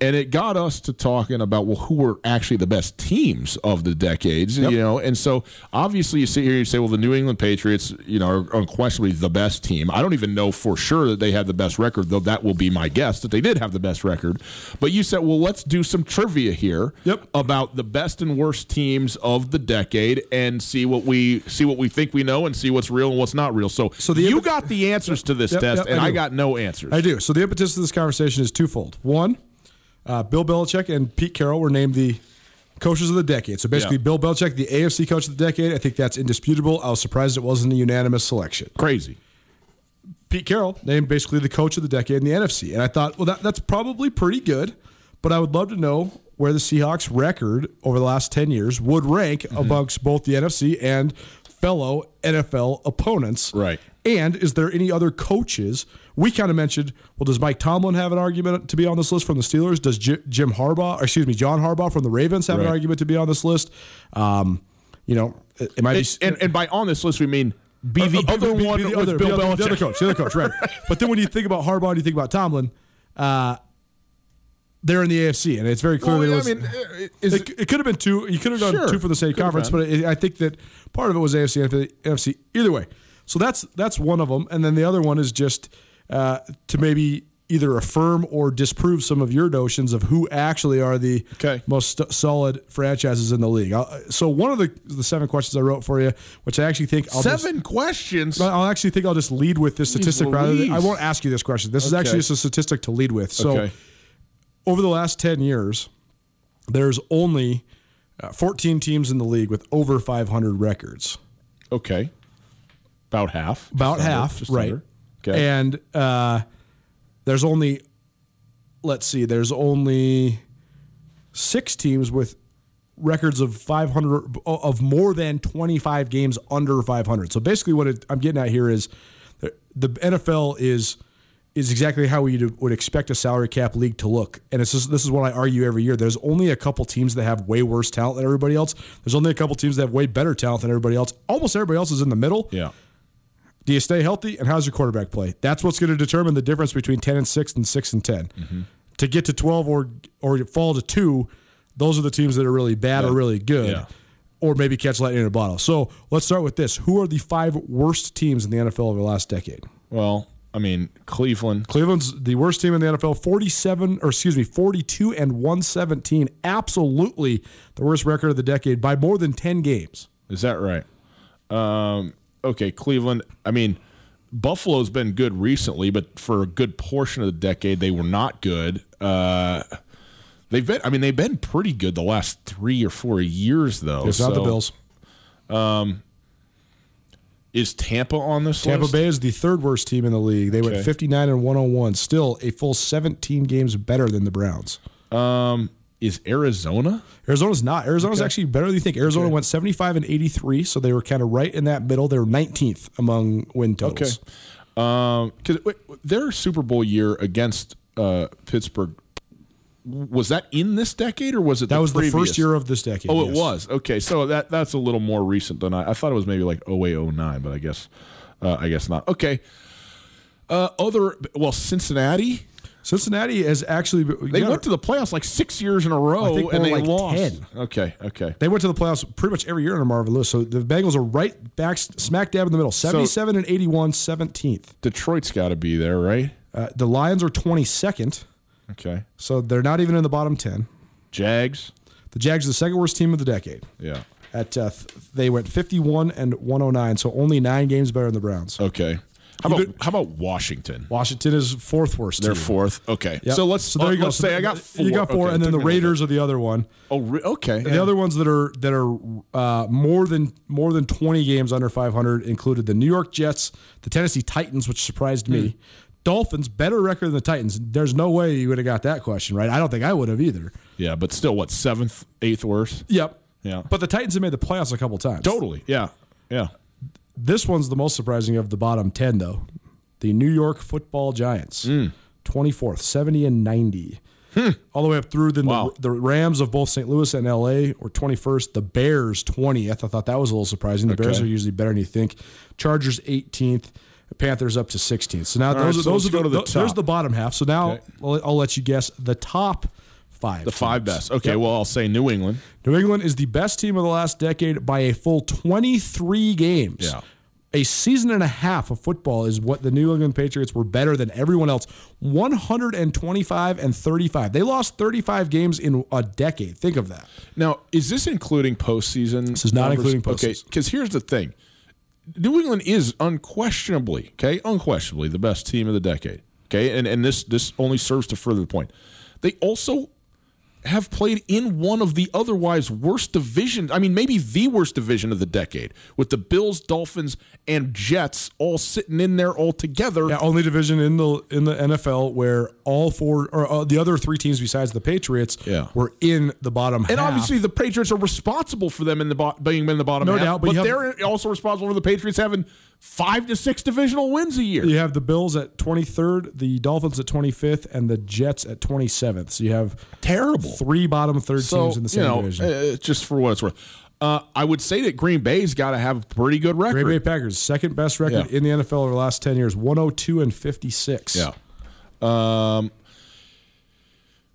and it got us to talking about well who were actually the best teams of the decades yep. you know? And so obviously you sit here and you say well the new england patriots you know are unquestionably the best team. I don't even know for sure that they had the best record though that will be my guess that they did have the best record. But you said well let's do some trivia here yep. about the best and worst teams of the decade and see what we see what we think we know and see what's real and what's not real. So, so the you got the answers to this yep, test and I, I got no answers. I do. So the impetus of this conversation is twofold. One uh, Bill Belichick and Pete Carroll were named the coaches of the decade. So basically, yeah. Bill Belichick, the AFC coach of the decade. I think that's indisputable. I was surprised it wasn't a unanimous selection. Crazy. Pete Carroll named basically the coach of the decade in the NFC. And I thought, well, that, that's probably pretty good, but I would love to know where the Seahawks' record over the last 10 years would rank mm-hmm. amongst both the NFC and fellow NFL opponents. Right. And is there any other coaches? We kind of mentioned, well, does Mike Tomlin have an argument to be on this list from the Steelers? Does J- Jim Harbaugh, or excuse me, John Harbaugh from the Ravens have right. an argument to be on this list? Um, you know, it might be. And, and, by on this list, we mean be the uh, other be, one be the other, Bill Belichick. The other coach, the other coach, right. but then when you think about Harbaugh and you think about Tomlin, uh, they're in the AFC, and it's very clear well, was, I mean, it, it, it, could have been two. You could have done sure, two for the same conference, but it, I think that part of it was AFC and NFC. Either way, so that's that's one of them, and then the other one is just uh, to maybe either affirm or disprove some of your notions of who actually are the okay. most st- solid franchises in the league. I'll, so one of the the seven questions I wrote for you, which I actually think I'll seven just, questions. I'll actually think I'll just lead with this statistic rather than I won't ask you this question. This okay. is actually just a statistic to lead with. So okay. Over the last ten years, there's only uh, 14 teams in the league with over 500 records. Okay. About half. About half, right. Under. Okay. And uh, there's only, let's see, there's only six teams with records of 500 of more than 25 games under 500. So basically, what it, I'm getting at here is the NFL is is exactly how we would expect a salary cap league to look. And it's just, this is what I argue every year. There's only a couple teams that have way worse talent than everybody else. There's only a couple teams that have way better talent than everybody else. Almost everybody else is in the middle. Yeah. Do you stay healthy? And how's your quarterback play? That's what's going to determine the difference between 10 and 6 and 6 and 10. Mm-hmm. To get to 12 or or fall to 2, those are the teams that are really bad yeah. or really good. Yeah. Or maybe catch lightning in a bottle. So let's start with this. Who are the five worst teams in the NFL over the last decade? Well, I mean, Cleveland. Cleveland's the worst team in the NFL. 47, or excuse me, 42 and 117. Absolutely the worst record of the decade by more than 10 games. Is that right? Um, okay, Cleveland. I mean, Buffalo's been good recently, but for a good portion of the decade, they were not good. Uh, they've been. I mean, they've been pretty good the last three or four years, though. It's so, not the Bills. Um, is Tampa on this Tampa list? Bay is the third worst team in the league. They okay. went 59 and 101, still a full 17 games better than the Browns. Um, is Arizona? Arizona's not. Arizona's okay. actually better than you think. Arizona okay. went 75 and 83, so they were kind of right in that middle. They were 19th among win totals. Okay. Um, cuz their Super Bowl year against uh, Pittsburgh was that in this decade or was it that the was previous? the first year of this decade oh yes. it was okay so that that's a little more recent than i, I thought it was maybe like 08 09 but i guess uh, i guess not okay uh, other well cincinnati Cincinnati has actually they went to the playoffs like six years in a row and they like lost. 10. Okay, okay. They went to the playoffs pretty much every year under Marvin Lewis. So the Bengals are right back, smack dab in the middle, seventy-seven so, and 81, 17th. Detroit's got to be there, right? Uh, the Lions are twenty second. Okay, so they're not even in the bottom ten. Jags. The Jags are the second worst team of the decade. Yeah. At uh, they went fifty-one and 109, so only nine games better than the Browns. Okay. How about, how about Washington? Washington is fourth worst. They're team. fourth. Okay, yep. so let's so there you go. say I got four. You got four, okay, and then the Raiders are the other one. Oh, re- okay. The other ones that are that are uh, more than more than twenty games under five hundred included the New York Jets, the Tennessee Titans, which surprised me. Hmm. Dolphins better record than the Titans. There's no way you would have got that question right. I don't think I would have either. Yeah, but still, what seventh, eighth worst? Yep. Yeah. But the Titans have made the playoffs a couple times. Totally. Yeah. Yeah. This one's the most surprising of the bottom ten, though the New York Football Giants, mm. 24th, 70 and 90. Hmm. All the way up through then wow. the, the, Rams of both St. Louis and LA were 21st. The Bears 20th. I thought that was a little surprising. The okay. Bears are usually better than you think. Chargers 18th. Panthers up to 16th. So now All those right, are so those are the, the there's the bottom half. So now okay. I'll, I'll, let you guess the top five. The teams. five best. Okay, yep. well I'll say New England. New England is the best team of the last decade by a full 23 games. Yeah a season and a half of football is what the New England Patriots were better than everyone else. 125 and 35. They lost 35 games in a decade. Think of that. Now, is this including postseason? This is not numbers? including postseason. Okay, because here's the thing. New England is unquestionably, okay, unquestionably the best team of the decade. Okay, and, and this this only serves to further the point. They also have played in one of the otherwise worst divisions. I mean, maybe the worst division of the decade, with the Bills, Dolphins, and Jets all sitting in there all together. Yeah, only division in the in the NFL where all four or uh, the other three teams besides the Patriots yeah. were in the bottom. And half. obviously, the Patriots are responsible for them in the bo- being in the bottom. No half, doubt, but, but they're also responsible for the Patriots having five to six divisional wins a year. You have the Bills at 23rd, the Dolphins at 25th, and the Jets at 27th. So you have terrible three bottom third so, teams in the same you know, division. Uh, just for what it's worth. Uh, I would say that Green Bay's got to have a pretty good record. Green Bay Packers, second best record yeah. in the NFL over the last 10 years, 102 and 56. Yeah. Um,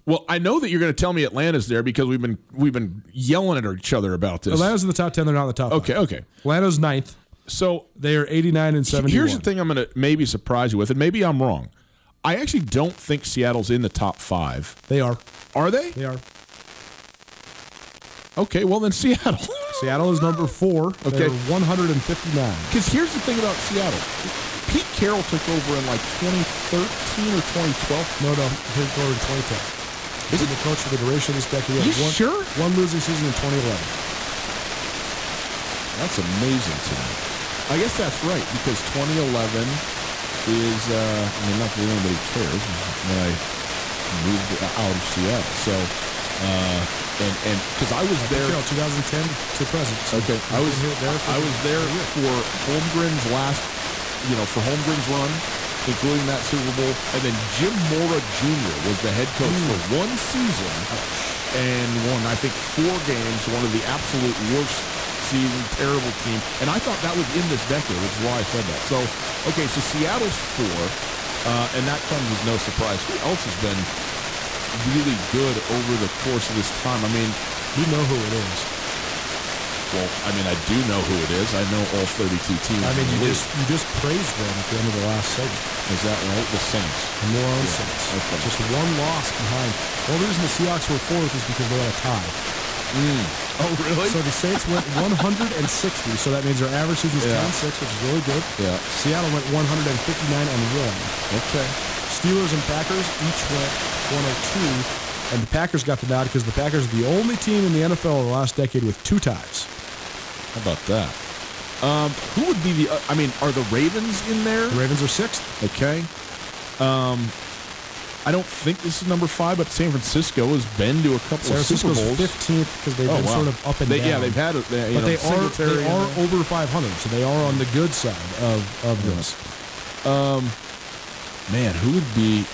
well, I know that you're going to tell me Atlanta's there because we've been we've been yelling at each other about this. Atlanta's in the top ten. They're not in the top. Okay, five. okay. Atlanta's ninth. So they are 89 and 71. Here's the thing I'm going to maybe surprise you with, and maybe I'm wrong. I actually don't think Seattle's in the top five. They are. Are they? They are. Okay, well then Seattle. Seattle is number four. Okay, 159. Because here's the thing about Seattle. Pete Carroll took over in like 2013 or 2012. No, no, he took over in 2010. He's the coach for the duration of this decade. You one, sure? One losing season in 2011. That's amazing to me. I guess that's right because 2011 is, uh, I mean, not that anybody cares when I moved out of Seattle. So, uh, and and because I was there, 2010 to present. So okay, I was there. I was there for Holmgren's last, you know, for Holmgren's run, including that Super Bowl, and then Jim Mora Jr. was the head coach mm. for one season and won, I think, four games. One of the absolute worst season, terrible team. And I thought that was in this decade, which is why I said that. So, okay, so Seattle's four, uh, and that comes as no surprise. Who else has been really good over the course of this time? I mean, you know who it is. Well, I mean, I do know who it is. I know all 32 teams. I mean, you just you just praised them at the end of the last segment. Is that right? The Saints. The New Orleans yeah. Saints. Okay. Just one loss behind. Well, the reason the Seahawks were fourth is because they had a tie. Mm. Oh, really? So the Saints went 160, so that means their average season is yeah. 10-6, which is really good. Yeah. Seattle went 159 and 1. Okay. Steelers and Packers each went 102, and the Packers got the nod because the Packers are the only team in the NFL in the last decade with two ties. How about that? Um, who would be the? Uh, I mean, are the Ravens in there? The Ravens are sixth. Okay. Um, I don't think this is number five, but San Francisco has been to a couple San of Super Bowls. fifteenth because they've oh, been wow. sort of up and they, down. Yeah, they've had it. They, but know, they are they are over five hundred, so they are on the good side of of yeah. this. Um, man, who would be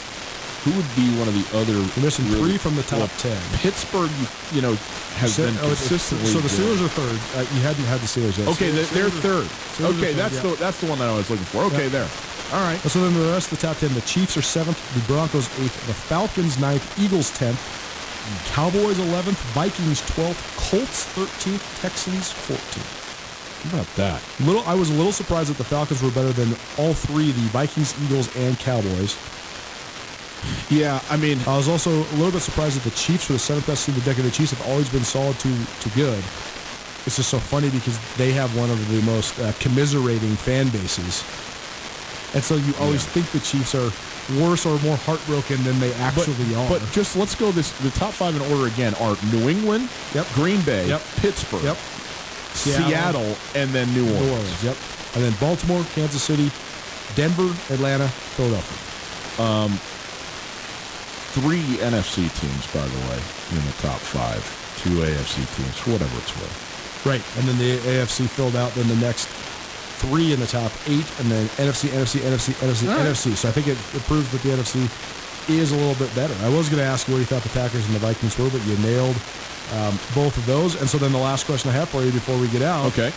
who would be one of the other? You're missing really, three from the top well, ten. Pittsburgh, you know, has been oh, consistently. So the Steelers are third. Uh, you hadn't had the Steelers yet. Okay, so they're, they're third. Steelers okay, third, that's yeah. the that's the one that I was looking for. Okay, there. All right. So then the rest of the top 10, the Chiefs are seventh, the Broncos eighth, the Falcons ninth, Eagles 10th, Cowboys 11th, Vikings 12th, Colts 13th, Texans 14th. How about that? Little, I was a little surprised that the Falcons were better than all three, the Vikings, Eagles, and Cowboys. Yeah, I mean, I was also a little bit surprised that the Chiefs were the seventh best team in the decade. The Chiefs have always been solid to to good. It's just so funny because they have one of the most uh, commiserating fan bases, and so you always Yeah. think the Chiefs are worse or more heartbroken than they actually but, are. but just let's go this. The top five in order again are New England, Yep. Green Bay, Yep. Pittsburgh, yep, Seattle, Seattle, and then New New Orleans. Orleans. Yep, and then Baltimore, Kansas City, Denver, Atlanta, Philadelphia. Um, three NFC teams, by the way, in the top five. Two AFC teams, whatever it's worth. Right, and then the AFC filled out then the next three in the top eight, and then NFC, NFC, NFC, NFC, All right. NFC. So I think it, it proves that the NFC is a little bit better. I was going to ask you where you thought the Packers and the Vikings were, but you nailed um, both of those. And so then the last question I have for you before we get out. Okay.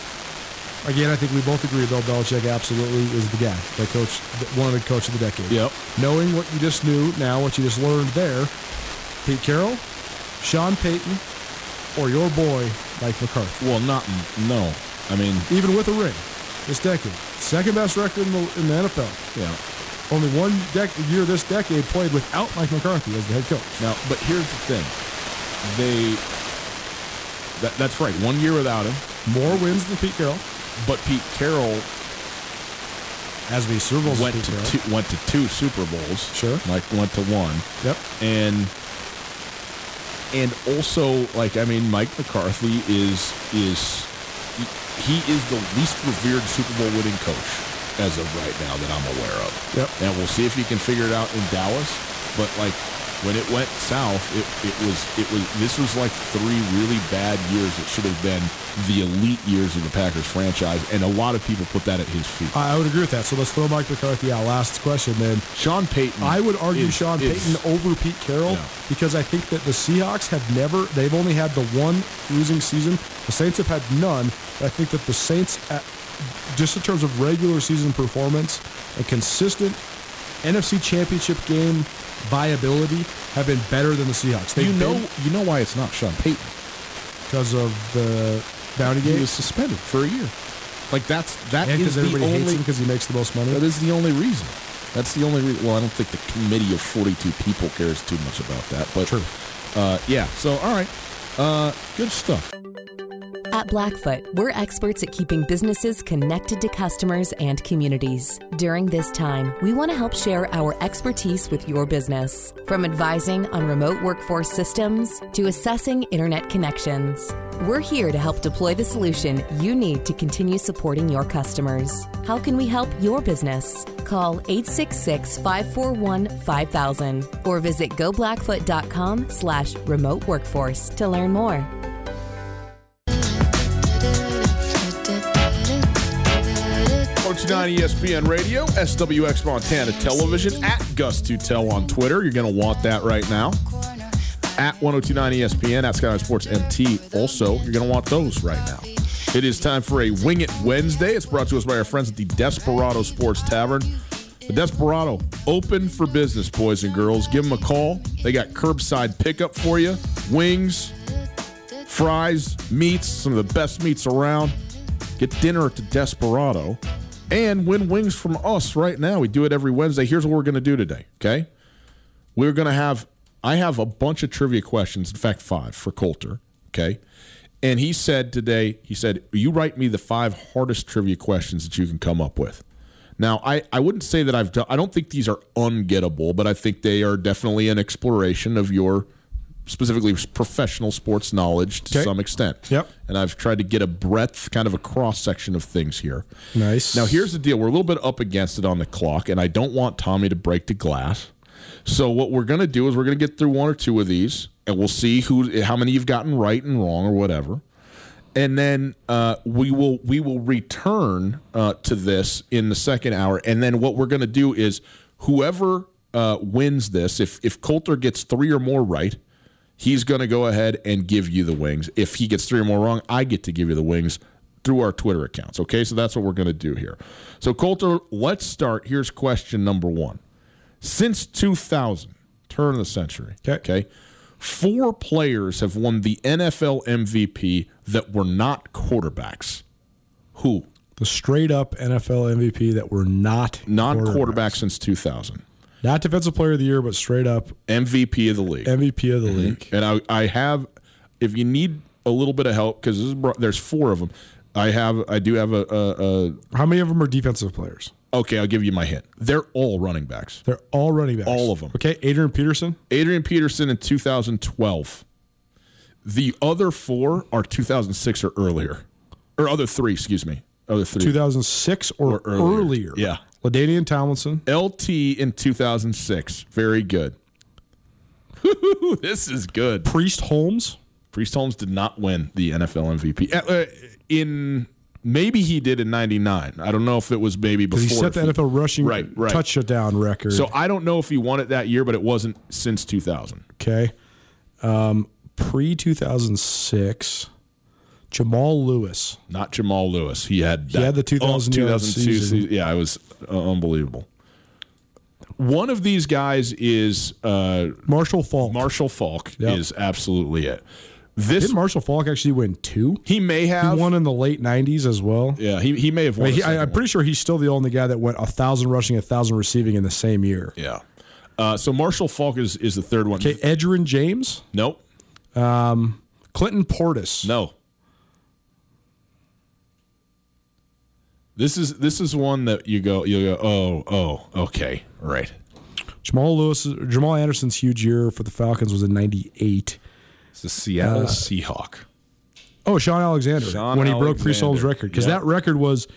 Again, I think we both agree Bill Belichick absolutely is the guy, the coach, one of the coach of the decade. Yep. Knowing what you just knew, now what you just learned there, Pete Carroll, Sean Payton, or your boy Mike McCarthy. Well, not no. I mean, even with a ring this decade. Second best record in the, in the NFL. yeah. Only one dec- year this decade played without Mike McCarthy as the head coach. Now, but here's the thing. They. That, that's right. One year without him, More wins than Pete Carroll. but Pete Carroll As the Super Bowls went to Carroll. two, went to two Super Bowls. Sure. Mike went to one. Yep. and and also like I mean Mike McCarthy is is he, is the least revered Super Bowl winning coach as of right now that I'm aware of. Yep. And we'll see if he can figure it out in Dallas. But like when it went south, it, it was it was this was like three really bad years that should have been the elite years of the Packers franchise, and a lot of people put that at his feet. I would agree with that. So let's throw Mike McCarthy out. Last question then. Sean Payton, I would argue is- Sean is- Payton over Pete Carroll because I think that the Seahawks have never, they've only had the one losing season. The Saints have had none. I think that the Saints, at, just in terms of regular season performance and consistent NFC championship game viability, have been better than the Seahawks. You They've know, been you know why it's not Sean Payton. because of the bounty game. He game. was suspended for a year. Like that's that and is because the everybody hates only him because he makes the most money. that is the only reason. That's the only reason. Well, I don't think the committee of forty-two people cares too much about that. But True. Uh, yeah. So all right, uh, good stuff. At Blackfoot, we're experts at keeping businesses connected to customers and communities. During this time, we want to help share our expertise with your business. From advising on remote workforce systems to assessing internet connections, we're here to help deploy the solution you need to continue supporting your customers. How can we help your business? Call 866 541 5000 or visit goblackfoot.com slash remote workforce to learn more. 1029 ESPN Radio, SWX Montana Television, at Gus Tutel on Twitter. You're going to want that right now. At 1029 ESPN, at Skyline Sports MT. Also, you're going to want those right now. It is time for a Wing It Wednesday. It's brought to us by our friends at the Desperado Sports Tavern. The Desperado, open for business, boys and girls. Give them a call. They got curbside pickup for you. Wings, fries, meats, some of the best meats around. Get dinner at the Desperado and win wings from us right now. We do it every Wednesday. Here's what we're going to do today, okay? We're going to have, I have a bunch of trivia questions, in fact, five for Colter, okay? And he said today, he said, You write me the five hardest trivia questions that you can come up with. Now, I, I wouldn't say that I've done, I don't think these are ungettable, but I think they are definitely an exploration of your specifically professional sports knowledge to Okay. some extent. Yep. And I've tried to get a breadth, kind of a cross section of things here. Nice. Now, here's the deal we're a little bit up against it on the clock, and I don't want Tommy to break the glass. So, what we're going to do is we're going to get through one or two of these, and we'll see who, how many you've gotten right and wrong or whatever and then uh, we will we will return uh, to this in the second hour, and then what we're going to do is whoever uh, wins this, if if Colter gets three or more right, he's going to go ahead and give you the wings. If he gets three or more wrong, I get to give you the wings. through our Twitter accounts. Okay, so that's what we're going to do here. So Colter, let's start. Here's question number one. Since 2000, turn of the century. Okay. okay four players have won the NFL MVP that were not quarterbacks. Who? The straight up NFL MVP that were not non quarterbacks since 2000. Not defensive player of the year, but straight up MVP of the league. MVP of the mm-hmm. league. And I, I have, if you need a little bit of help, because there's four of them. I have, I do have a, a, a. How many of them are defensive players? Okay, I'll give you my hint. They're all running backs. They're all running backs. All of them. Okay, Adrian Peterson. Adrian Peterson in 2012. The other four are 2006 or earlier, or other three. Excuse me, other three. 2006 or, or earlier. earlier. Yeah. LaDainian Tomlinson. LT in 2006. Very good. this is good. Priest Holmes. Priest Holmes did not win the NFL MVP. Uh, in Maybe he did in '99. I don't know if it was maybe before. He set the NFL rushing right, right. touchdown record. So I don't know if he won it that year, but it wasn't since 2000. Okay. Um, Pre 2006, Jamal Lewis. Not Jamal Lewis. He had he had the 2000 2002 season. Yeah, it was uh, unbelievable. One of these guys is uh, Marshall Faulk. Marshall Faulk yep. is absolutely it. This did Marshall Faulk actually win two? He may have. He won in the late '90s as well. Yeah, he, he may have won. I am pretty sure he's still the only guy that went a thousand rushing, a thousand receiving in the same year. Yeah. Uh, so Marshall Faulk is, is the third one. Okay, Edgerrin James. Nope. Um, Clinton Portis. No. This is this is one that you go you go oh oh okay right. Jamal Lewis Jamal Anderson's huge year for the Falcons was in '98. It's the Seattle uh, Seahawk. Oh, Shaun Alexander Shaun when he broke Priest Holmes' record because yep. that record was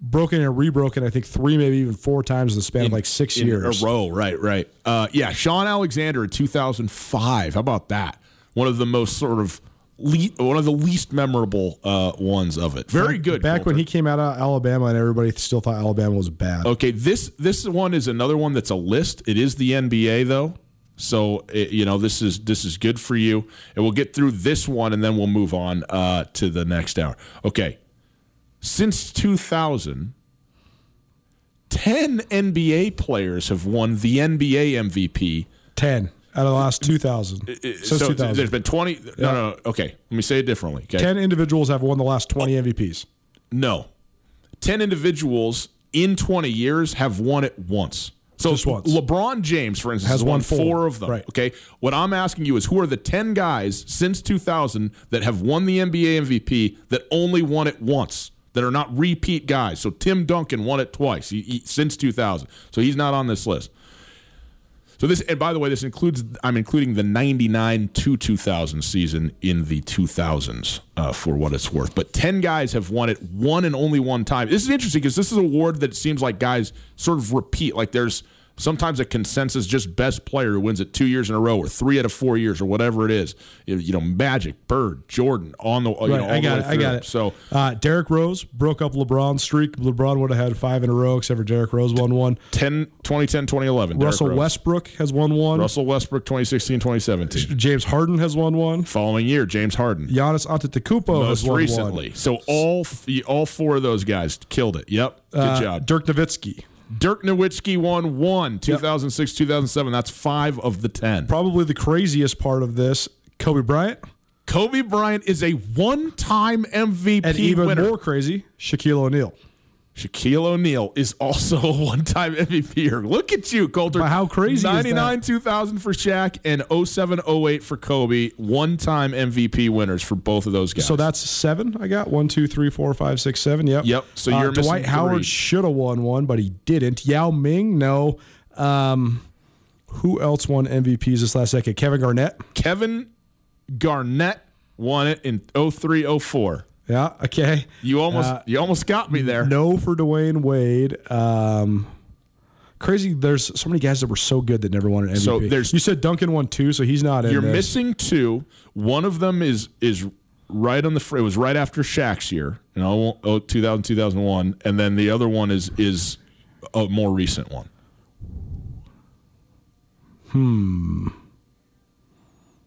broken and rebroken. I think three, maybe even four times in the span in, of like six in years. a row. Right, right. Uh, yeah, Shaun Alexander in 2005. How about that? One of the most sort of le- one of the least memorable uh, ones of it. Very good. Back when he came out of Alabama and everybody still thought Alabama was bad. Okay, this this one is another one that's a list. It is the NBA though. So it, you know this is this is good for you, and we'll get through this one, and then we'll move on uh, to the next hour. Okay, since 2000, 10 NBA players have won the NBA MVP. 10 out of the last 2000. Since so 2000. there's been 20. No, yeah. no, no. Okay, let me say it differently. Okay? 10 individuals have won the last 20 oh, MVPs. No. 10 individuals in 20 years have won it once. So LeBron James, for instance, has won four. four of them. Right. Okay. What I'm asking you is who are the 10 guys since 2000 that have won the NBA MVP that only won it once? That are not repeat guys. So Tim Duncan won it twice he, he, since 2000. So he's not on this list. So this, and by the way, this includes I'm including the '99 to 2000 season in the 2000s uh, for what it's worth. But ten guys have won it one and only one time. This is interesting because this is a award that seems like guys sort of repeat. Like there's sometimes a consensus just best player who wins it two years in a row or three out of four years or whatever it is. You know, Magic, Bird, Jordan on the. Right, know, I got it. I got it. So uh, Derrick Rose broke up LeBron's streak. LeBron would have had five in a row, except for Derrick Rose won one. 10, 2010, 2011. Russell Westbrook has won one. Russell Westbrook 2016, 2017. James Harden has won one. Following year, James Harden. Giannis Antetokounmpo Most recently. One. So all all four of those guys killed it. Yep. Good uh, job. Dirk Nowitzki. Dirk Nowitzki won one, 2006, 2007. That's five of the 10. Probably the craziest part of this Kobe Bryant. Kobe Bryant is a one time MVP and even winner. more crazy, Shaquille O'Neal. Shaquille O'Neal is also a one-time MVP. Look at you, Colter. But how crazy 99 2000 for Shaq and 07 08 for Kobe. One-time MVP winners for both of those guys. So that's seven I got. One, two, three, four, five, six, seven. Yep. Yep. So you're uh, Dwight Howard should have won one, but he didn't. Yao Ming, no. Um, who else won MVPs this last decade? Kevin Garnett. Kevin Garnett won it in 03 04. Yeah. Okay. You almost uh, you almost got me there. No for Dwyane Wade. Um, crazy. There's so many guys that were so good that never won an MVP. So there's you said Duncan won two, so he's not in. You're missing two. One of them is is right on the. Fr it was right after Shaq's year, you know, 2000 2001, and then the other one is is a more recent one. Hmm.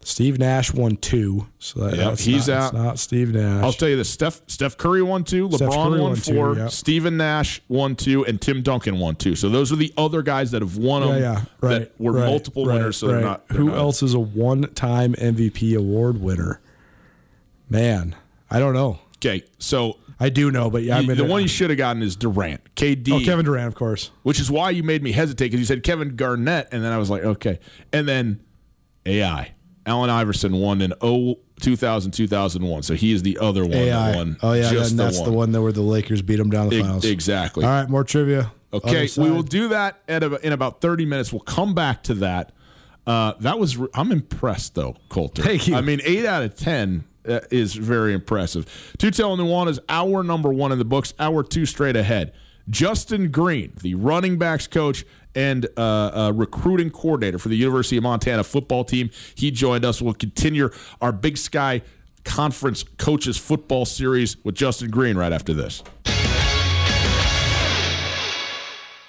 Steve Nash won two, so that, yep, he's not, out. Not Steve Nash. I'll tell you this: Steph Steph Curry won two, LeBron won, won two, four, yep. Stephen Nash won two, and Tim Duncan won two. So those are the other guys that have won them. Yeah, yeah. right. That were right, multiple right, winners. So they're not. They're Who not. else is a one-time MVP award winner? Man, I don't know. Okay, so I do know, but yeah, I the one you uh, should have gotten is Durant, KD. Oh, Kevin Durant, of course. Which is why you made me hesitate because you said Kevin Garnett, and then I was like, okay, and then AI. Allen Iverson won in 0, 2000, 2001. So he is the other one AI. that won. Oh, yeah, just and the that's one. the one that where the Lakers beat them down the finals. E- exactly. All right, more trivia. Okay, we will do that at a, in about 30 minutes. We'll come back to that. Uh, that was I'm impressed though, Colter. Thank you. I mean, eight out of ten uh, is very impressive. Two telling Nuanez our number one in the books. Hour two straight ahead. Justin Green, the running backs coach and uh, uh, recruiting coordinator for the University of Montana football team. He joined us. We'll continue our Big Sky Conference Coaches Football Series with Justin Green right after this.